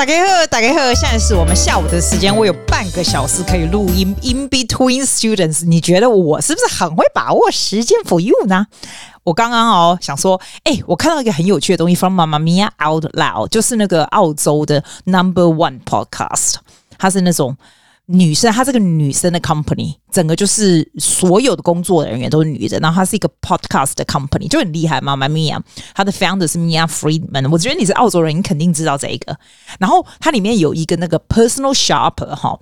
大家好，大家好，现在是我们下午的时间，我有半个小时可以录音。In between students，你觉得我是不是很会把握时间 for you 呢？我刚刚哦想说，哎，我看到一个很有趣的东西，from Mamma Mia Out Loud，就是那个澳洲的 Number One Podcast，它是那种。女生，她这个女生的 company，整个就是所有的工作人员都是女的，然后她是一个 podcast 的 company，就很厉害嘛。Mamma Mia，她的 founder 是 Mia Friedman，我觉得你是澳洲人，你肯定知道这一个。然后它里面有一个那个 personal shopper 哈，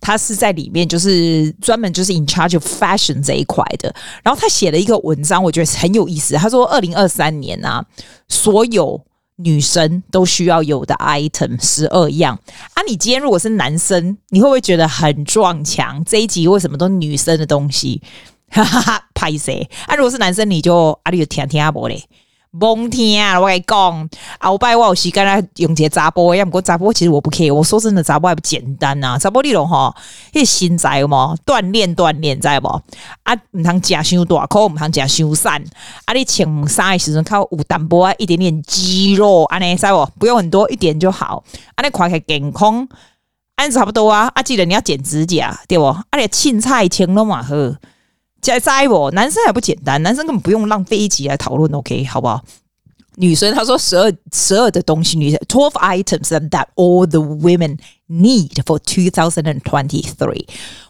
他是在里面就是专门就是 in charge of fashion 这一块的。然后他写了一个文章，我觉得很有意思。他说，二零二三年啊，所有女生都需要有的 item 十二样啊！你今天如果是男生，你会不会觉得很撞墙？这一集为什么都女生的东西？哈哈哈，拍谁？啊，如果是男生，你就啊，你就听听阿伯嘞。甭听啊！我跟你讲，后摆我有时间来用这个查甫的，要毋过查甫其实我不 care。我说真的，查甫还不简单呐、啊，查甫你拢吼，迄身材有冇锻炼锻炼，知无？啊，唔通食伤大块，唔通食伤瘦。啊，你穿衫的时阵靠有淡薄啊，一点点肌肉，安尼知无？不用很多，一点就好。安尼看起来健康，安差不多啊。啊，记得你要剪指甲，对不？啊，你凊彩穿拢嘛好。在在不，男生还不简单，男生根本不用浪费一集来讨论，OK，好不好？女生她说十二十二的东西，女生 twelve items that all the women need for two thousand and twenty three。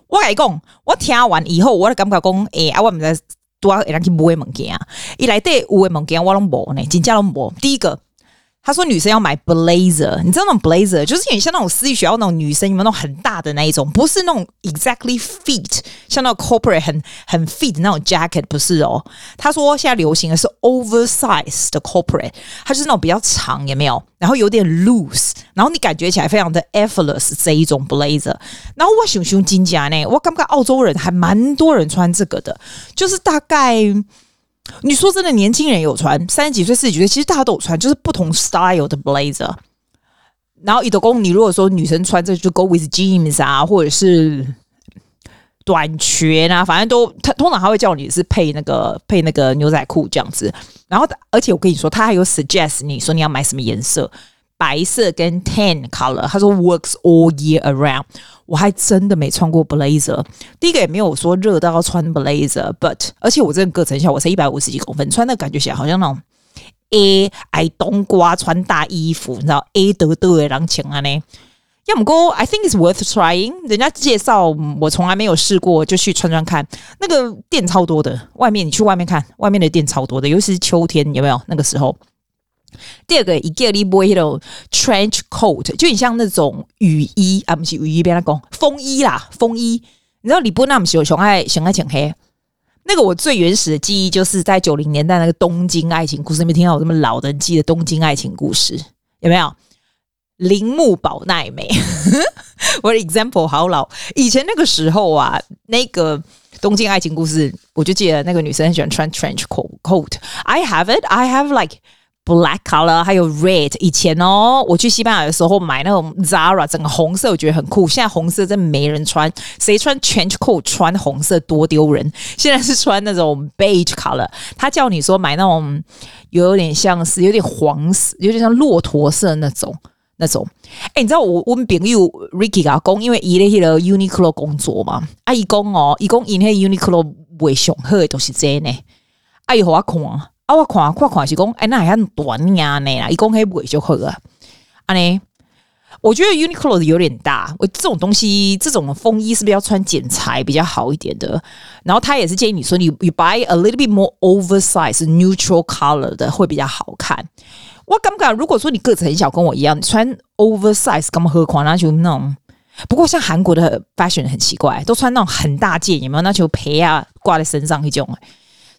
我跟你讲，我听完以后，我就感觉讲，哎、欸，啊，我们在多少人去买物件啊？一来对有的物件我拢无呢，真正拢无。第一个。他说：“女生要买 blazer，你知道那种 blazer 就是有点像那种私立学校那种女生，有没有那种很大的那一种？不是那种 exactly fit，像那种 corporate 很很 fit 的那种 jacket，不是哦。他说现在流行的是 oversize 的 corporate，它就是那种比较长，有没有？然后有点 loose，然后你感觉起来非常的 effortless 这一种 blazer。然后我熊熊金甲呢，我感觉澳洲人还蛮多人穿这个的，就是大概。”你说真的，年轻人有穿，三十几岁、四十几岁，其实大家都有穿，就是不同 style 的 blazer。然后，一德公，你如果说女生穿这就 go with jeans 啊，或者是短裙啊，反正都他通常他会叫你是配那个配那个牛仔裤这样子。然后，而且我跟你说，他还有 suggest 你说你要买什么颜色。白色跟 tan color，他说 works all year around。我还真的没穿过 blazer。第一个也没有说热到要穿 blazer，but 而且我这个个子小，我才一百五十几公分，穿的感觉起来好像那种 A 爱冬瓜穿大衣服，你知道 A 得得的人情啊呢？要么哥，I think it's worth trying。人家介绍我从来没有试过，就去穿穿看。那个店超多的，外面你去外面看，外面的店超多的，尤其是秋天，有没有那个时候？第二个，一个你买那种 trench coat，就很像那种雨衣啊，不是雨衣，别来讲风衣啦，风衣。你知道李波那么喜欢熊爱熊爱浅黑，那个我最原始的记忆就是在九零年代那个东京爱情故事，没听到我这么老的人记得东京爱情故事有没有？铃木保奈美，我的 example 好老，以前那个时候啊，那个东京爱情故事，我就记得那个女生很喜欢穿 trench coat。I have it, I have like。Black color 还有 red，以前哦，我去西班牙的时候买那种 Zara，整个红色我觉得很酷。现在红色真没人穿，谁穿 trench coat 穿红色多丢人。现在是穿那种 beige color，他叫你说买那种有点像是有点黄色，有点像骆驼色那种那种。哎，你知道我我们朋友 Ricky 阿公，因为伊咧迄个 Uniqlo 工作嘛，阿姨公哦，伊公因迄 Uniqlo 卖上好的都是真呢，阿姨和我看。啊，我看看看是讲，哎，那还很短呀呢啦，一公黑不就好了。啊呢，我觉得 Uniqlo 的有点大，我这种东西，这种风衣是不是要穿剪裁比较好一点的？然后他也是建议你说，你 you buy a little bit more oversize neutral color 的会比较好看。我感觉如果说你个子很小，跟我一样，穿 oversize 干嘛何况那就那种。不过像韩国的 fashion 很奇怪，都穿那种很大件，有没有？那就陪啊挂在身上那种。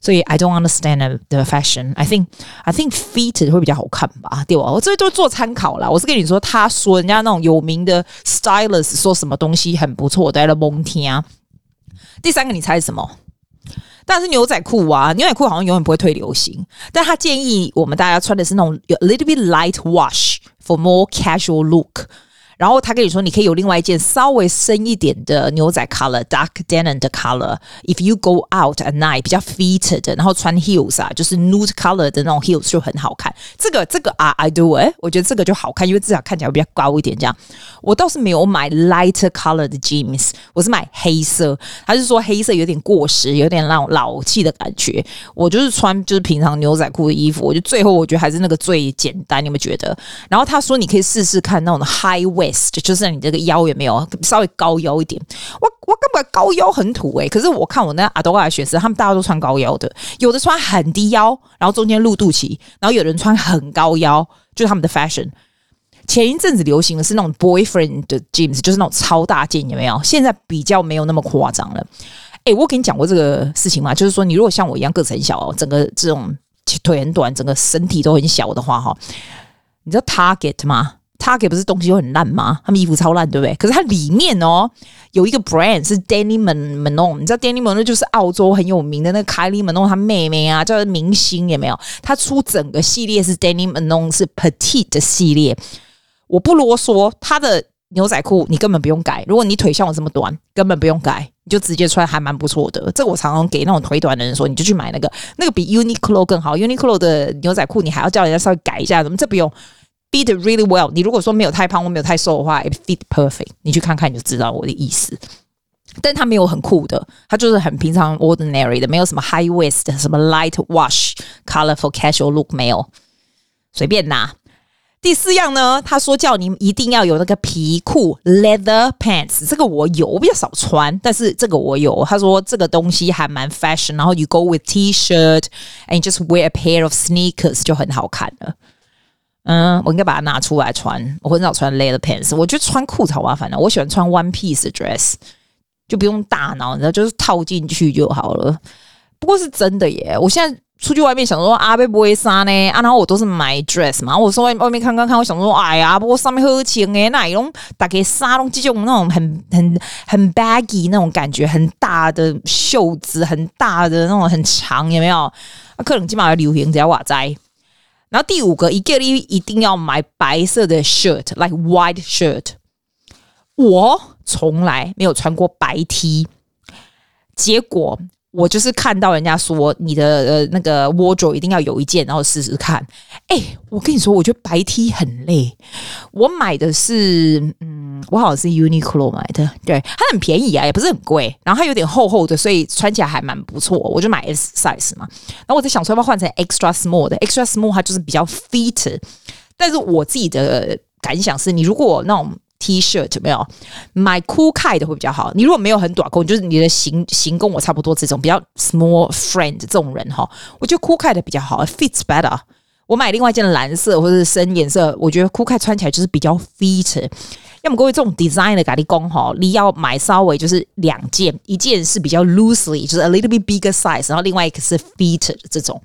所以 I don't understand the fashion. I think I think fit 会比较好看吧，对吧？我这都做参考啦。我是跟你说，他说人家那种有名的 stylist 说什么东西很不错，在了蒙听啊。第三个你猜是什么？当然是牛仔裤啊！牛仔裤好像永远不会退流行，但他建议我们大家穿的是那种 a little bit light wash for more casual look。然后他跟你说，你可以有另外一件稍微深一点的牛仔 color，dark denim 的 color。If you go out at night，比较 fitted，然后穿 heels 啊，就是 nude color 的那种 heels 就很好看。这个这个啊，I do 哎，我觉得这个就好看，因为至少看起来比较高一点。这样，我倒是没有买 lighter color 的 jeans，我是买黑色。他是说黑色有点过时，有点那种老气的感觉。我就是穿就是平常牛仔裤的衣服，我就最后我觉得还是那个最简单。你们觉得？然后他说你可以试试看那种 high waist。就是你这个腰有没有稍微高腰一点？我我根本高腰很土诶、可是我看我那阿多亚的学生，他们大家都穿高腰的，有的穿很低腰，然后中间露肚脐，然后有人穿很高腰，就是他们的 fashion。前一阵子流行的是那种 boyfriend 的 jeans，就是那种超大件，有没有？现在比较没有那么夸张了。诶，我跟你讲过这个事情吗？就是说，你如果像我一样个子很小哦，整个这种腿很短，整个身体都很小的话，哈，你知道 Target 吗？Target 不是东西又很烂吗？他们衣服超烂，对不对？可是它里面哦有一个 brand 是 Danny Menon，你知道 Danny Manon 就是澳洲很有名的那个 Kylie Malone 他妹妹啊，叫明星有没有？他出整个系列是 Danny Manon 是 Petite 的系列。我不啰嗦，他的牛仔裤你根本不用改。如果你腿像我这么短，根本不用改，你就直接穿，还蛮不错的。这我常常给那种腿短的人说，你就去买那个，那个比 Uniqlo 更好。Uniqlo 的牛仔裤你还要叫人家稍微改一下，怎么这不用 ？Fit really well。你如果说没有太胖，或没有太瘦的话，it fit perfect。你去看看你就知道我的意思。但它没有很酷的，它就是很平常 ordinary 的，没有什么 high waist，什么 light wash colorful casual look 没有，随便拿。第四样呢，他说叫你一定要有那个皮裤 leather pants，这个我有，我比较少穿，但是这个我有。他说这个东西还蛮 fashion，然后 you go with t-shirt and you just wear a pair of sneakers 就很好看了。 嗯，我应该把它拿出来穿。我很少穿 leather pants，我觉得穿裤子好麻烦的。我喜欢穿 one piece dress，就不用大脑，你知道，就是套进去就好了。不过是真的耶，我现在出去外面想说阿贝不会杀呢啊，然后我都是买 dress 嘛。我说外外面看看看，我想说哎呀，不过上面好轻诶，那种大概沙龙这种那种很很很 baggy 那种感觉，很大的袖子，很大的那种很长，有没有？啊，可能起码要流行，只要瓦仔。然后第五个，一个一一定要买白色的 shirt，like white shirt。我从来没有穿过白 T，结果。我就是看到人家说你的呃那个 wardrobe 一定要有一件，然后试试看。哎，我跟你说，我觉得白 T 很累。我买的是，嗯，我好像是 Uniqlo 买的，对，它很便宜啊，也不是很贵。然后它有点厚厚的，所以穿起来还蛮不错。我就买 S size 嘛。然后我在想说要不要换成 extra small 的，extra small 它就是比较 fit。但是我自己的感想是，你如果那种。T-shirt 有没有买酷开的会比较好。你如果没有很短裤，就是你的型型跟我差不多这种比较 small friend 这种人哈，我觉得 Cool Kid 的比较好，fits better。我买另外一件蓝色或者是深颜色，我觉得酷开穿起来就是比较 fit。要么各位这种 design 的咖喱工哈，你要买稍微就是两件，一件是比较 loosely，就是 a little bit bigger size，然后另外一个是 fit 这种。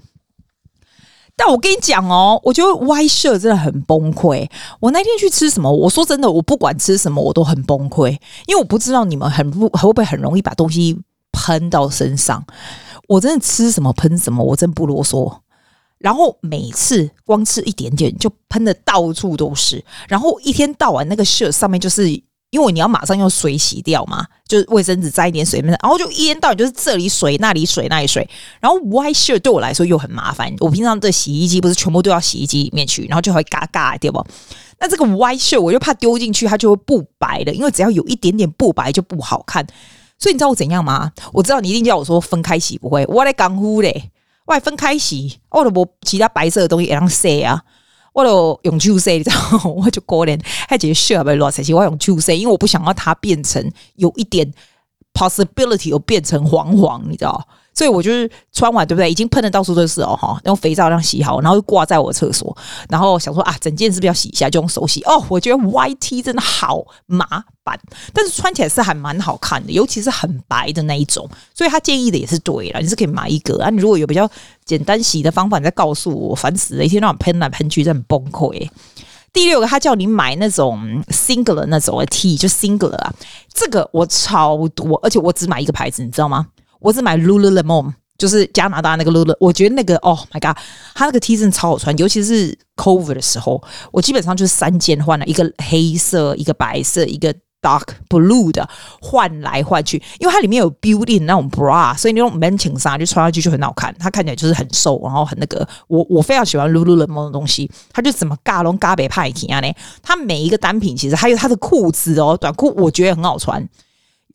但我跟你讲哦，我觉得 Y 社真的很崩溃。我那天去吃什么？我说真的，我不管吃什么，我都很崩溃，因为我不知道你们很不会不会很容易把东西喷到身上。我真的吃什么喷什么，我真不啰嗦。然后每次光吃一点点就喷的到处都是，然后一天到晚那个 shirt 上面就是。因为你要马上用水洗掉嘛，就是卫生纸沾一点水，然后就一天到晚就是这里水那里水那里水，然后 white shirt 对我来说又很麻烦。我平常的洗衣机不是全部都要洗衣机里面去，然后就会嘎嘎对不？那这个 white shirt 我就怕丢进去它就会不白的，因为只要有一点点不白就不好看。所以你知道我怎样吗？我知道你一定叫我说分开洗不会，我来港呼嘞，我分开洗，我都无其他白色的东西也让洗啊。我都用酒色，你知道？我就过年还觉得需要被乱洗，我用酒色，因为我不想要它变成有一点 possibility，有变成黄黄，你知道。所以我就是穿完，对不对？已经喷的到处都是哦，哈，用肥皂这样洗好，然后就挂在我的厕所，然后想说啊，整件是不是要洗一下，就用手洗。哦，我觉得 white T 真的好麻烦，但是穿起来是还蛮好看的，尤其是很白的那一种。所以他建议的也是对了，你是可以买一个啊。你如果有比较简单洗的方法，你再告诉我，烦死了，一天到晚喷来喷去，真的很崩溃。第六个，他叫你买那种 single 的那种的 T，就 single 啊，这个我超多，而且我只买一个牌子，你知道吗？我只买 Lululemon，就是加拿大那个 Lululemon，我觉得那个哦 my god，它那个 T 真超好穿，尤其是 Covid 的时候，我基本上就是三件换了，一个黑色，一个白色，一个 dark blue 的换来换去，因为它里面有 built-in 那种 bra，所以那种 men 衬衫就穿上去就很好看，它看起来就是很瘦，然后很那个，我我非常喜欢 Lululemon 的东西，它就怎么嘎龙嘎北派体啊呢？它每一个单品其实还有它的裤子哦，短裤我觉得很好穿。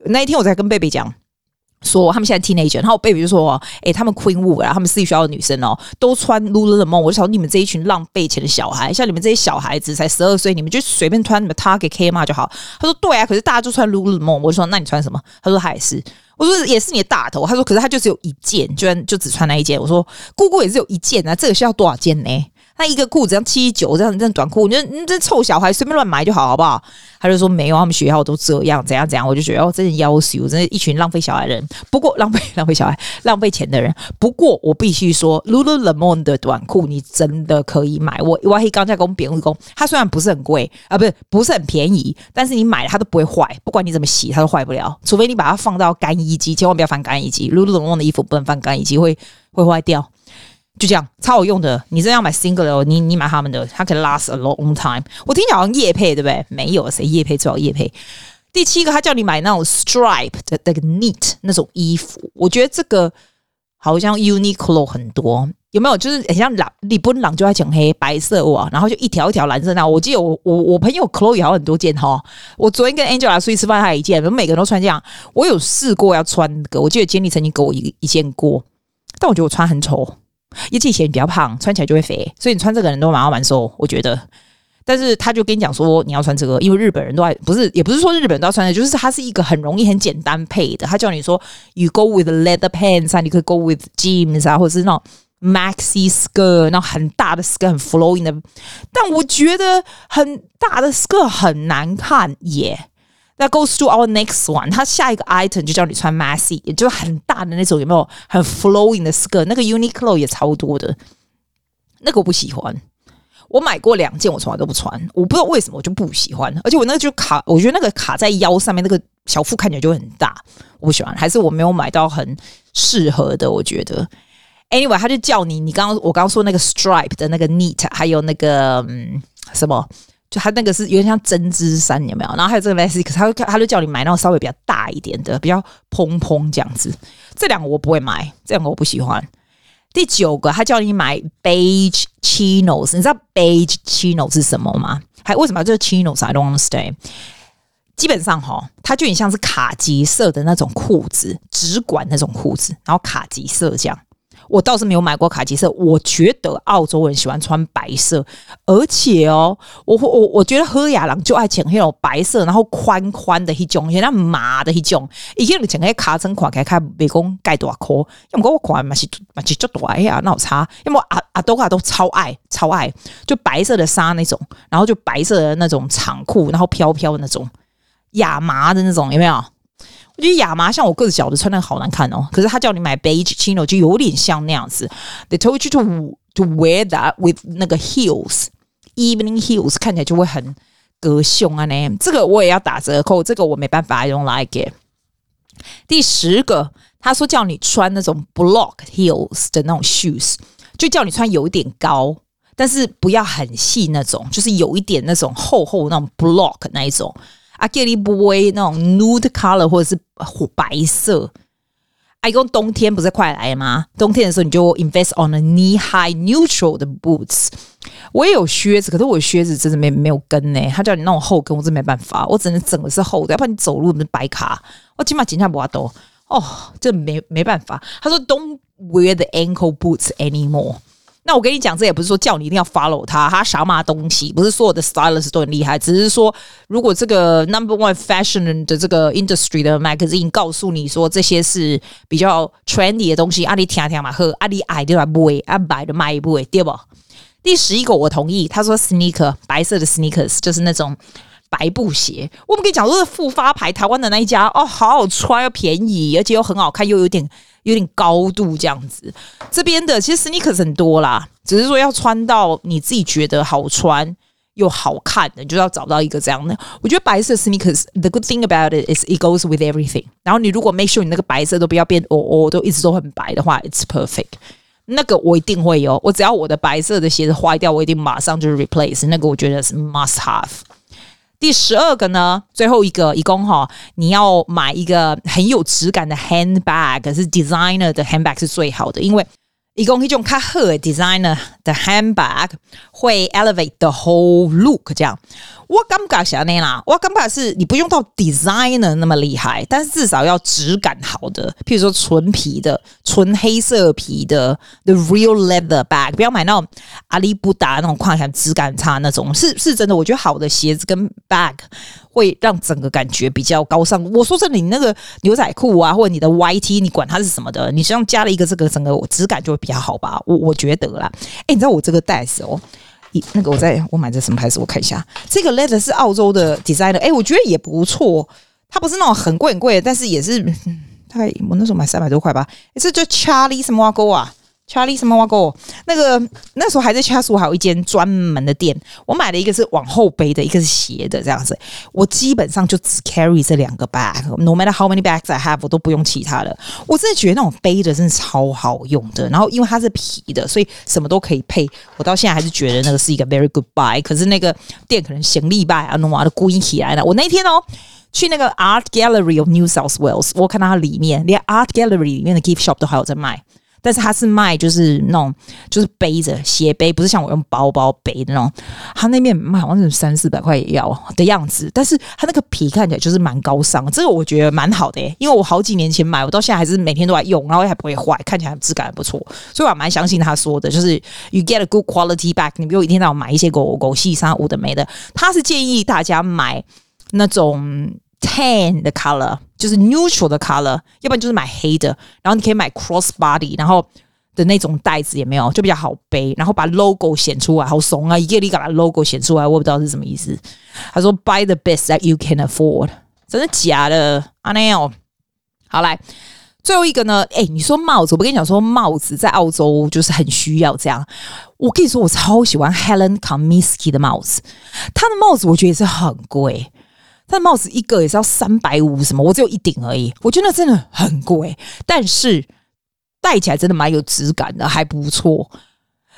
那一天我在跟贝贝讲。说他们现在 teenager，然后我 baby 就说：“哎、欸，他们 Queen Wu，然后，他们私立学校的女生哦，都穿 Lululemon。我就想说你们这一群浪费钱的小孩，像你们这些小孩子才十二岁，你们就随便穿你们 Target k m 就好。”他说：“对啊，可是大家就穿 Lululemon。”我就说：“那你穿什么？”他说：“他也是。”我说：“也是你的大头。”他说：“可是他就只有一件，居然就只穿那一件。”我说：“姑姑也是有一件啊，这个需要多少件呢？”那一个裤子要七九，这样这样短裤，你就你这臭小孩随便乱买就好，好不好？他就说没有，他们学校都这样，怎样怎样。我就觉得哦，真的要求，真的，一群浪费小孩的人。不过浪费浪费小孩，浪费钱的人。不过我必须说，Lululemon 的短裤你真的可以买。我我还刚才跟别人讲，它虽然不是很贵啊，不是不是很便宜，但是你买了它都不会坏，不管你怎么洗它都坏不了，除非你把它放到干衣机，千万不要放干衣机。Lululemon 的衣服不能放干衣机，会会坏掉。就这样，超好用的。你真要买 single 你你买他们的，它可以 last a long time。我听讲好像夜配对不对？没有，谁夜配最好夜配。第七个，他叫你买那种 stripe 的那个 knit 那种衣服，我觉得这个好像 Uniqlo 很多，有没有？就是很像朗利本朗就爱讲黑白色哇，然后就一条一条蓝色那。我记得我我我朋友 Chloe 也有很多件哈。我昨天跟 Angela 出去吃饭，还有一件，我们每个人都穿这样。我有试过要穿那个，我记得 Jenny 曾经给我一一件过，但我觉得我穿很丑。因为以前比较胖，穿起来就会肥，所以你穿这个人都蛮好蛮瘦，我觉得。但是他就跟你讲说，你要穿这个，因为日本人都爱，不是，也不是说日本人都要穿的，就是它是一个很容易、很简单配的。他叫你说，you go with leather pants 啊，你可以 go with jeans 啊，或者是那种 maxi skirt，那种很大的 skirt，很 flowing 的。但我觉得很大的 skirt 很难看耶。那 goes to our next one，它下一个 item 就叫你穿 maxi，也就是很大的那种，有没有很 flowing 的 skirt？那个 Uniqlo 也超多的，那个我不喜欢。我买过两件，我从来都不穿，我不知道为什么我就不喜欢。而且我那个就卡，我觉得那个卡在腰上面，那个小腹看起来就很大，我不喜欢。还是我没有买到很适合的，我觉得。Anyway，他就叫你，你刚刚我刚刚说那个 stripe 的那个 neat，还有那个嗯什么。就他那个是有点像针织衫，有没有？然后还有这个 Lexi，可是他他就叫你买那种稍微比较大一点的，比较蓬蓬这样子。这两个我不会买，这两个我不喜欢。第九个，他叫你买 beige chinos，你知道 beige chinos 是什么吗？还为什么要这个 chinos？I don't understand。基本上哈，它就很像是卡其色的那种裤子，直管那种裤子，然后卡其色这样。我倒是没有买过卡其色，我觉得澳洲人喜欢穿白色，而且哦，我我我觉得喝雅郎就爱穿那种白色，然后宽宽的一种，像麻的一种，以前你穿那卡层款，开开美工盖多扣，要么我款嘛是嘛是足大呀，那我差，要么阿阿多卡都超爱超爱，就白色的纱那种，然后就白色的那种长裤，然后飘飘的那种亚麻的那种，有没有？我觉得亚麻像我个子小的穿那个好难看哦，可是他叫你买 beige chino 就有点像那样子。They told you to to wear that with 那个 heels, evening heels，看起来就会很隔胸啊呢。这个我也要打折扣，这个我没办法，I don't like it。第十个，他说叫你穿那种 block heels 的那种 shoes，就叫你穿有一点高，但是不要很细那种，就是有一点那种厚厚那种 block 那一种。阿杰利不会那种 nude color 或者是白色。哎，讲冬天不是快来吗？冬天的时候你就 invest on a knee high neutral 的 boots。我也有靴子，可是我的靴子真的没没有跟呢、他叫你那种厚跟，我真没办法，我只能整个是厚的，要不然你走路不是白卡。我起码紧下不阿多哦，这没没办法。他说 Don't wear the ankle boots anymore。那我跟你讲，这也不是说叫你一定要 follow 他，他啥嘛东西，不是所有的 stylist 都很厉害，只是说如果这个 number one fashion 的这个 industry 的 magazine 告诉你说这些是比较 trendy 的东西，阿里听听嘛呵，阿里爱就来买，阿买的买不？对不？第十一个我同意，他说 sneaker 白色的 sneakers 就是那种白布鞋，我们跟你讲，说是复发牌台湾的那一家哦，好好穿又便宜，而且又很好看，又有点。有点高度这样子，这边的其实 sneakers 很多啦，只是说要穿到你自己觉得好穿，又好看的，你就要找到一个这样的。我觉得白色 sneakers，the good thing about it is it goes with everything。然后你如果 make sure 你那个白色都不要变哦哦，都一直都很白的话，it's perfect。那个我一定会有，我只要我的白色的鞋子坏掉，我一定马上就 replace。那个我觉得是 must have。第十二个呢，最后一个，一共哈，你要买一个很有质感的 handbag，是 designer 的 handbag 是最好的，因为。一共一种卡赫 designer 的 handbag 会 elevate the whole look，这样我感觉是那样啦，我感觉是你不用到 designer 那么厉害，但是至少要质感好的，譬如说纯皮的、纯黑色皮的 the real leather bag，不要买那种阿里不达那种看起来质感差那种，是是真的。我觉得好的鞋子跟 bag。会让整个感觉比较高尚。我说真的，你那个牛仔裤啊，或者你的 YT，你管它是什么的，你实际上加了一个这个，整个质感就会比较好吧？我我觉得啦。哎，你知道我这个袋子哦，那个我在我买的什么牌子？我看一下，这个 leather 是澳洲的 designer，哎，我觉得也不错。它不是那种很贵很贵的，但是也是大概我那时候买三百多块吧。这叫 Charlie 什么挖沟啊？Charlie 什么挖沟？那个那时候还在 Chatswood 还有一间专门的店。我买了一个是往后背的，一个是斜的，这样子。我基本上就只 carry 这两个 bag。No matter how many bags I have，我都不用其他的。我真的觉得那种背的真的超好用的。然后因为它是皮的，所以什么都可以配。我到现在还是觉得那个是一个 very good buy。可是那个店可能行李败啊，弄完了故意起来了。我那天哦去那个 Art Gallery of New South Wales，我看到它里面连 Art Gallery 里面的 gift shop 都还有在卖。但是他是卖就是那种就是背着斜背，不是像我用包包背的那种。他那边卖好像是三四百块也要的样子，但是它那个皮看起来就是蛮高尚，这个我觉得蛮好的耶。因为我好几年前买，我到现在还是每天都在用，然后还不会坏，看起来质感还不错，所以我蛮相信他说的，就是 you get a good quality back。你不用一天到晚买一些狗狗细沙五的没的，他是建议大家买那种。Tan 的 color 就是 neutral 的 color，要不然就是买黑的，然后你可以买 cross body，然后的那种袋子也没有，就比较好背，然后把 logo 显出来，好怂啊！一个你把 logo 显出来，我不知道是什么意思。他说 buy the best that you can afford，真的假的？阿 Neil，好来，最后一个呢？哎，你说帽子，我不跟你讲说帽子在澳洲就是很需要这样。我跟你说，我超喜欢 Helen Comiskey 的帽子，他的帽子我觉得也是很贵。他的帽子一个也是要三百五什么，我只有一顶而已。我觉得真的很贵，但是戴起来真的蛮有质感的，还不错。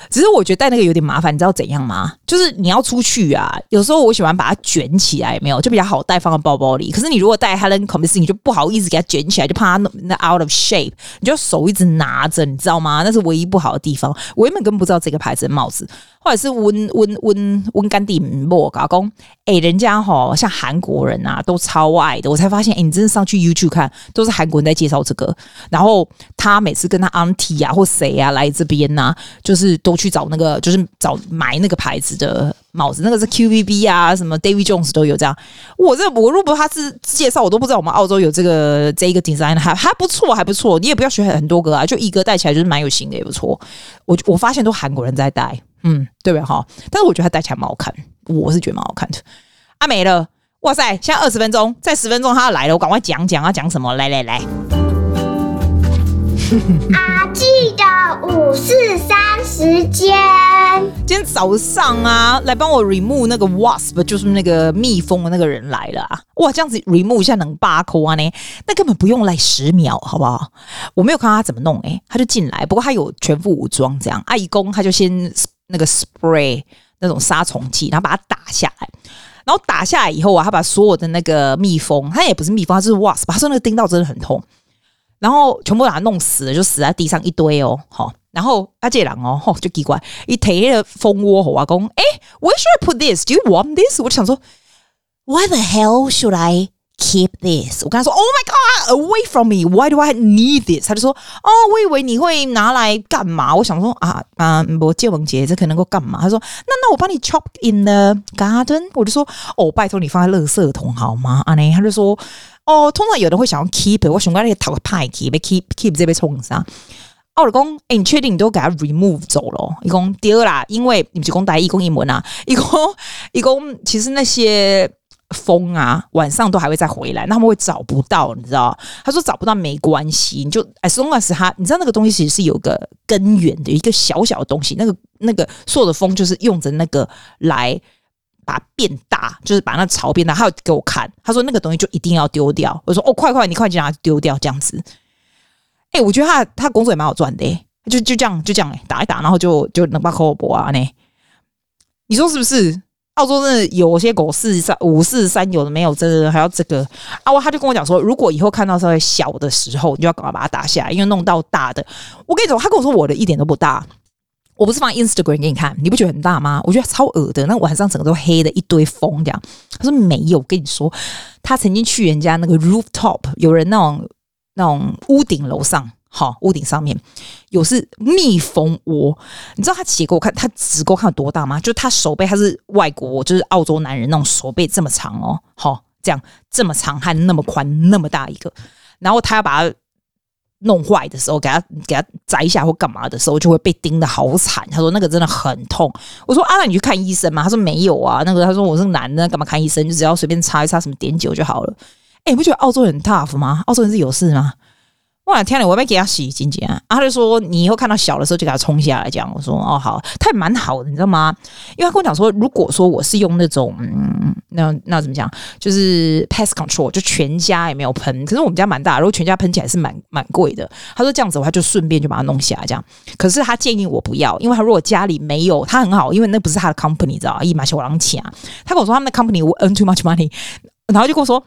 只是我觉得戴那个有点麻烦，你知道怎样吗？就是你要出去啊，有时候我喜欢把它卷起来，没有就比较好带，放在包包里。可是你如果戴 Helen Comiskey，你就不好意思给它卷起来，就怕它那 out of shape，你就手一直拿着，你知道吗？那是唯一不好的地方。我原本根本不知道这个牌子的帽子。或者是温温温温干地莫搞工，哎，人家哈像韩国人啊都超爱的，我才发现，哎，你真的上去 YouTube 看，都是韩国人在介绍这个。然后他每次跟他 auntie 啊或谁啊来这边呐、啊，就是都去找那个，就是找买那个牌子的帽子，那个是 QVB 啊，什么 David Jones 都有这样。我这我如果他是介绍，我都不知道我们澳洲有这个这一个 design，还还不错，还不错。你也不要学很多个啊，就一个戴起来就是蛮有型的，也不错。我我发现都韩国人在戴。嗯，对不对？哈，但是我觉得他戴起来蛮好看，我是觉得蛮好看的。啊，没了！哇塞，现在二十分钟，再十分钟他要来了，我赶快讲讲要讲什么？来来来！阿 记的五四三时间，今天早上啊，来帮我 remove 那个 wasp，就是那个蜜蜂的那个人来了啊！哇，这样子 remove 一下能八扣啊呢？那根本不用来十秒，好不好？我没有看他怎么弄，诶，他就进来，不过他有全副武装，这样。阿姨公他就先。那个 spray 那种杀虫剂，然后把它打下来，然后打下来以后啊，他把所有的那个蜜蜂，它也不是蜜蜂，它是 wasp，他说那个叮到真的很痛，然后全部把它弄死了，就死在地上一堆哦，好，然后阿杰郎哦，吼就奇怪，一提了蜂窝和瓦工，哎，Where should I put this? Do you want this? 我就想说，Why the hell should I? Keep this，我跟他说，Oh my God, away from me! Why do I need this？他就说，哦，我以为你会拿来干嘛？我想说啊啊，我接吻节这可能够干嘛？他说，那那我帮你 chop in the garden。我就说，哦，拜托你放在垃圾桶好吗？啊呢，他就说，哦，通常有人会想要 keep，我想讲你讨个派 keep keep keep 这边冲啥？我老公，哎，你确定你都给他 remove 走了？一共第二啦，因为你们只共带一公一门啊，一共一共其实那些。风啊，晚上都还会再回来，那他们会找不到，你知道？他说找不到没关系，你就 as long as 他，你知道那个东西其实是有个根源的，一个小小的东西，那个那个所有的风就是用着那个来把它变大，就是把那槽变大。他有给我看，他说那个东西就一定要丢掉。我说哦，快快，你快去拿丢掉这样子。哎、我觉得他他工作也蛮好赚的、欸，就就这样就这样、欸、打一打，然后就就能把口播啊呢。你说是不是？澳洲真的有些狗四三五四三有的没有，真的还要这个啊！我他就跟我讲说，如果以后看到稍微小的时候，你就要赶快把它打下来，因为弄到大的。我跟你讲，他跟我说我的一点都不大，我不是放 Instagram 给你看，你不觉得很大吗？我觉得超恶的，那晚上整个都黑的一堆风这样。他说没有，我跟你说，他曾经去人家那个 rooftop，有人那种那种屋顶楼上。好，屋顶上面有是蜜蜂窝，你知道他写给我看，他指给我看有多大吗？就他手背，他是外国，就是澳洲男人那种手背这么长哦，好，这样这么长还那么宽那么大一个，然后他要把它弄坏的时候，给他给他摘下或干嘛的时候，就会被叮得好惨。他说那个真的很痛。我说啊，那你去看医生吗？他说没有啊，那个他说我是男的，干嘛看医生？就只要随便擦一擦什么碘酒就好了。哎，你不觉得澳洲很 tough 吗？澳洲人是有事吗？哇天哪！我没给他洗晶晶啊！他就说你以后看到小的时候就给他冲下来，这样我说哦好，他也蛮好的，你知道吗？因为他跟我讲说，如果说我是用那种嗯，那那怎么讲，就是 pest control，就全家也没有喷，可是我们家蛮大，如果全家喷起来是蛮蛮贵的。他说这样子的话就顺便就把它弄下来，这样。可是他建议我不要，因为他如果家里没有，他很好，因为那不是他的 company，你知道吗？一马小狼钱啊！他跟我说他们的 company 我 earn too much money，然后就跟我说。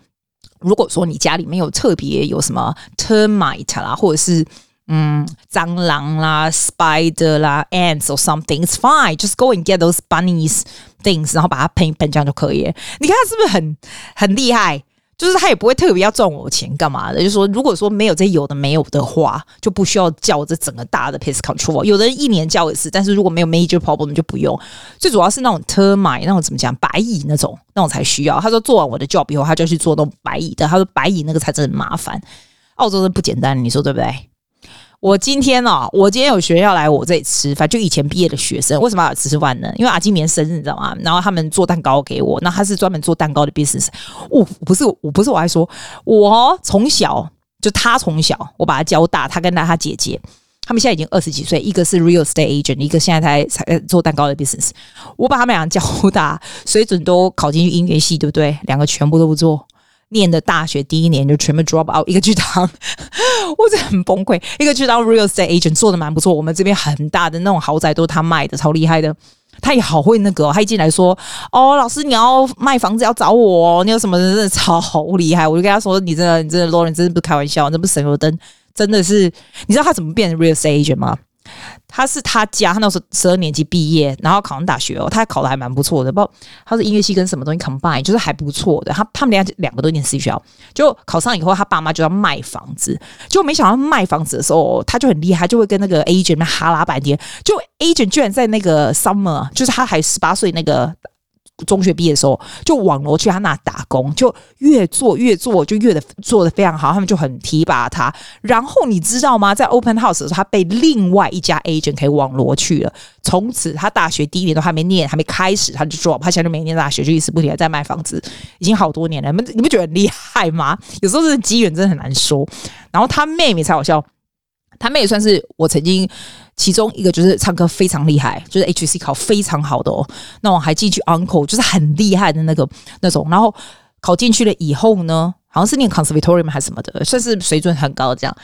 如果说你家里没有特别有什么 termite 啦，或者是嗯蟑螂啦、spider 啦、ants or something，it's fine，just go and get those bunnies things，然后把它喷一喷这样就可以。你看它是不是很很厉害？就是他也不会特别要赚我钱干嘛的，就是说，如果说没有这有的没有的话，就不需要叫这整个大的 pest control。有的人一年叫一次，但是如果没有 major problem 就不用。最主要是那种 termite 那种怎么讲白蚁那种那种才需要。他说做完我的 job 以后，他就去做那种白蚁的。他说白蚁那个才真的麻烦。澳洲的不简单，你说对不对？我今天哦，我今天有学校来我这里吃饭，就以前毕业的学生，为什么要吃饭呢？因为阿基明生日，你知道吗？然后他们做蛋糕给我，那他是专门做蛋糕的 business。我不是，我不是，我还说，我从小就他从小，我把他教大，他跟他他姐姐，他们现在已经二十几岁，一个是 real estate agent，一个现在才才做蛋糕的 business。我把他们俩教大，水准都考进去音乐系，对不对？两个全部都不做。念的大学第一年就全部 drop out，一个去当，我真的很崩溃。一个去当 real estate agent 做的蛮不错，我们这边很大的那种豪宅都是他卖的，超厉害的。他也好会那个、他一进来说：“哦，老师你要卖房子要找我，你有什么真的超厉害。”我就跟他说：“你真的，你真的，Lauren 真的不开玩笑，那不是省油灯，真的是。你知道他怎么变 real estate agent 吗？”他是他家，他那时候十二年级毕业，然后考上大学哦，他考的还蛮不错的，不他是音乐系跟什么东西 combine，就是还不错的。他他们家两个都念私立学校，就考上以后，他爸妈就要卖房子，就没想到卖房子的时候，他就很厉害，就会跟那个 agent 哈拉半天，就 agent 居然在那个 summer，就是他还十八岁那个。中学毕业的时候，就网罗去他那打工，就越做越做，就越的做的非常好，他们就很提拔他。然后你知道吗？在 Open House 的时候，他被另外一家 agent 可以网罗去了。从此，他大学第一年都还没念，还没开始，他就 drop，他现在就没念大学，就一直不停的在卖房子，已经好多年了。你们你不觉得很厉害吗？有时候这机缘真的很难说。然后他妹妹才好笑。他妹也算是我曾经其中一个，就是唱歌非常厉害，就是 HC 考非常好的哦。那我还进去 Uncle，就是很厉害的那个那种。然后考进去了以后呢，好像是念 Conservatory 还是什么的，算是水准很高这样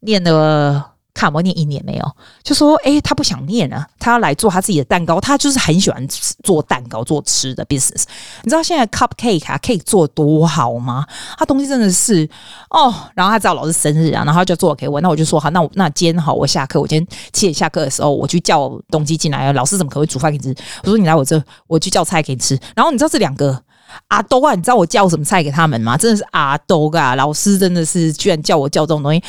念了。看我念一年没有，就说哎、他不想念啊，他要来做他自己的蛋糕。他就是很喜欢做蛋糕、做吃的 business。你知道现在 cupcake 啊，cake 做多好吗？他东西真的是哦。然后他知道老师生日啊，然后他就做给我。那我就说好，那我那今天好，我下课，我今天七点下课的时候，我去叫东西进来。老师怎么可能会煮饭给你吃？我说你来我这，我去叫菜给你吃。然后你知道这两个阿兜啊，你知道我叫什么菜给他们吗？真的是阿兜啊，老师真的是居然叫我叫这种东西，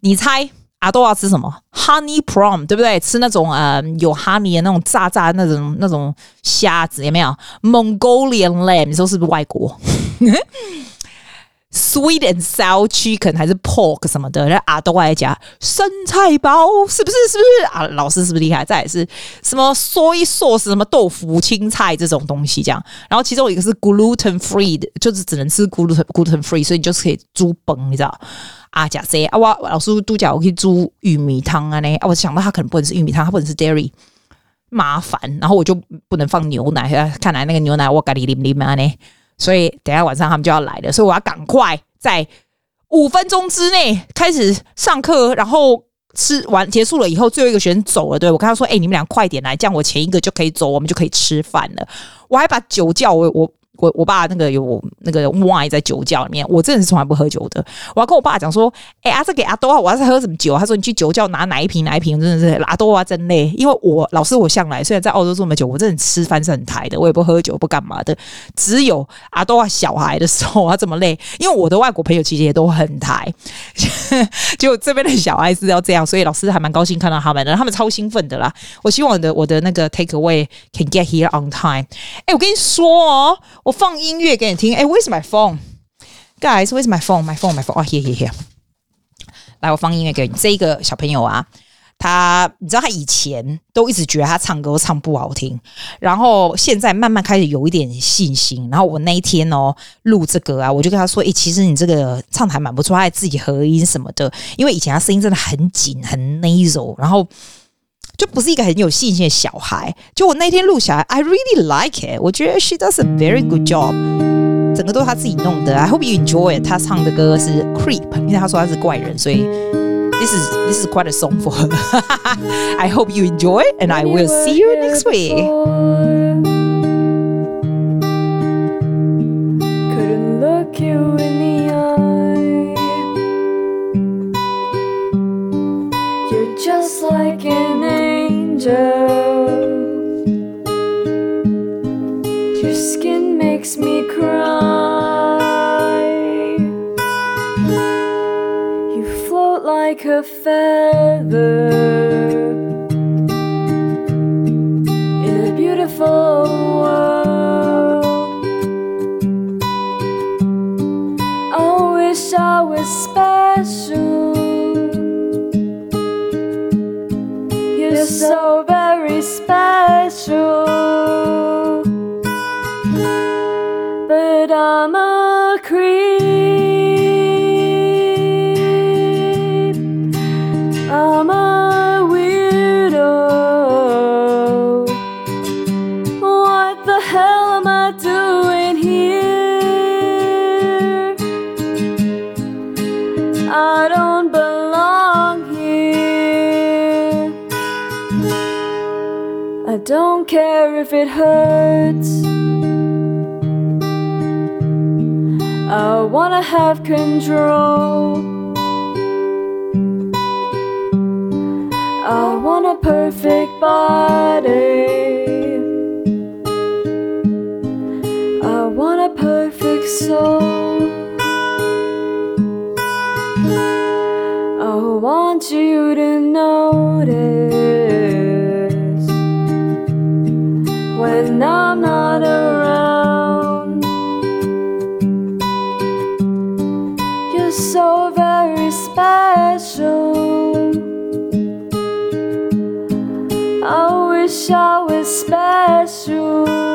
你猜？阿多要吃什么？Honey prawn，对不对？吃那种呃有 honey 的那种炸炸那种那种虾子，有没有？Mongolian lamb，你说是不是外国？Sweet and sour chicken 还是 pork 什么的？然后阿多来讲生菜包，是不是？是不是？啊，老师是不是厉害？再来是什么 soy sauce，什么豆腐、青菜这种东西这样。然后其中一个是 gluten free 的，就是只能吃 gluten gluten free，所以你就是可以猪崩，你知道？啊，假设啊，我老师都讲我可以煮玉米汤啊呢。啊，我想到他可能不能是玉米汤，他不能是 dairy 麻烦，然后我就不能放牛奶，看来那个牛奶我咖喱淋淋嘛呢，所以等下晚上他们就要来了，所以我要赶快在五分钟之内开始上课，然后吃完结束了以后，最后一个学生走了，对，我跟他说：“哎、你们俩快点来，这样我前一个就可以走，我们就可以吃饭了。”我还把酒叫我我。我我爸那个有那个 wine 在酒窖里面，我真的是从来不喝酒的。我要跟我爸讲说，哎、欸，阿这给阿多啊，我要是喝什么酒？他说你去酒窖拿哪一瓶哪一瓶，真的是阿多啊，真累。因为我老师我向来虽然在澳洲这么久，我真的吃饭是很台的，我也不喝酒不干嘛的。只有阿多啊小孩的时候，他这么累，因为我的外国朋友其实也都很台，就这边的小孩是要这样，所以老师还蛮高兴看到他们的，他们超兴奋的啦。我希望我的我的那个 take away can get here on time。哎、我跟你说哦。我放音乐给你听，哎，Where's my phone, guys? Where's my phone? My phone, my phone. 哦，here, here, here. 来，我放音乐给你。这一个小朋友啊，他你知道他以前都一直觉得他唱歌唱不好听，然后现在慢慢开始有一点信心。然后我那一天哦录这个啊，我就跟他说，哎，其实你这个唱的还蛮不错，他还自己合音什么的。因为以前他声音真的很紧很 nasal，然后。就不是一个很有信心的小孩。就我那天录下来，I really like it，我觉得 she does a very good job。整个都是他自己弄的，I hope you enjoy it。他唱的歌是 Creep，因为他说他是怪人，所以 this is this is quite a song for her. I hope you enjoy and I will see you next week. like an angel. Your skin makes me cry. You float like a feather. I don't care if it hurts. I wanna have control. I want a perfect body. baixo.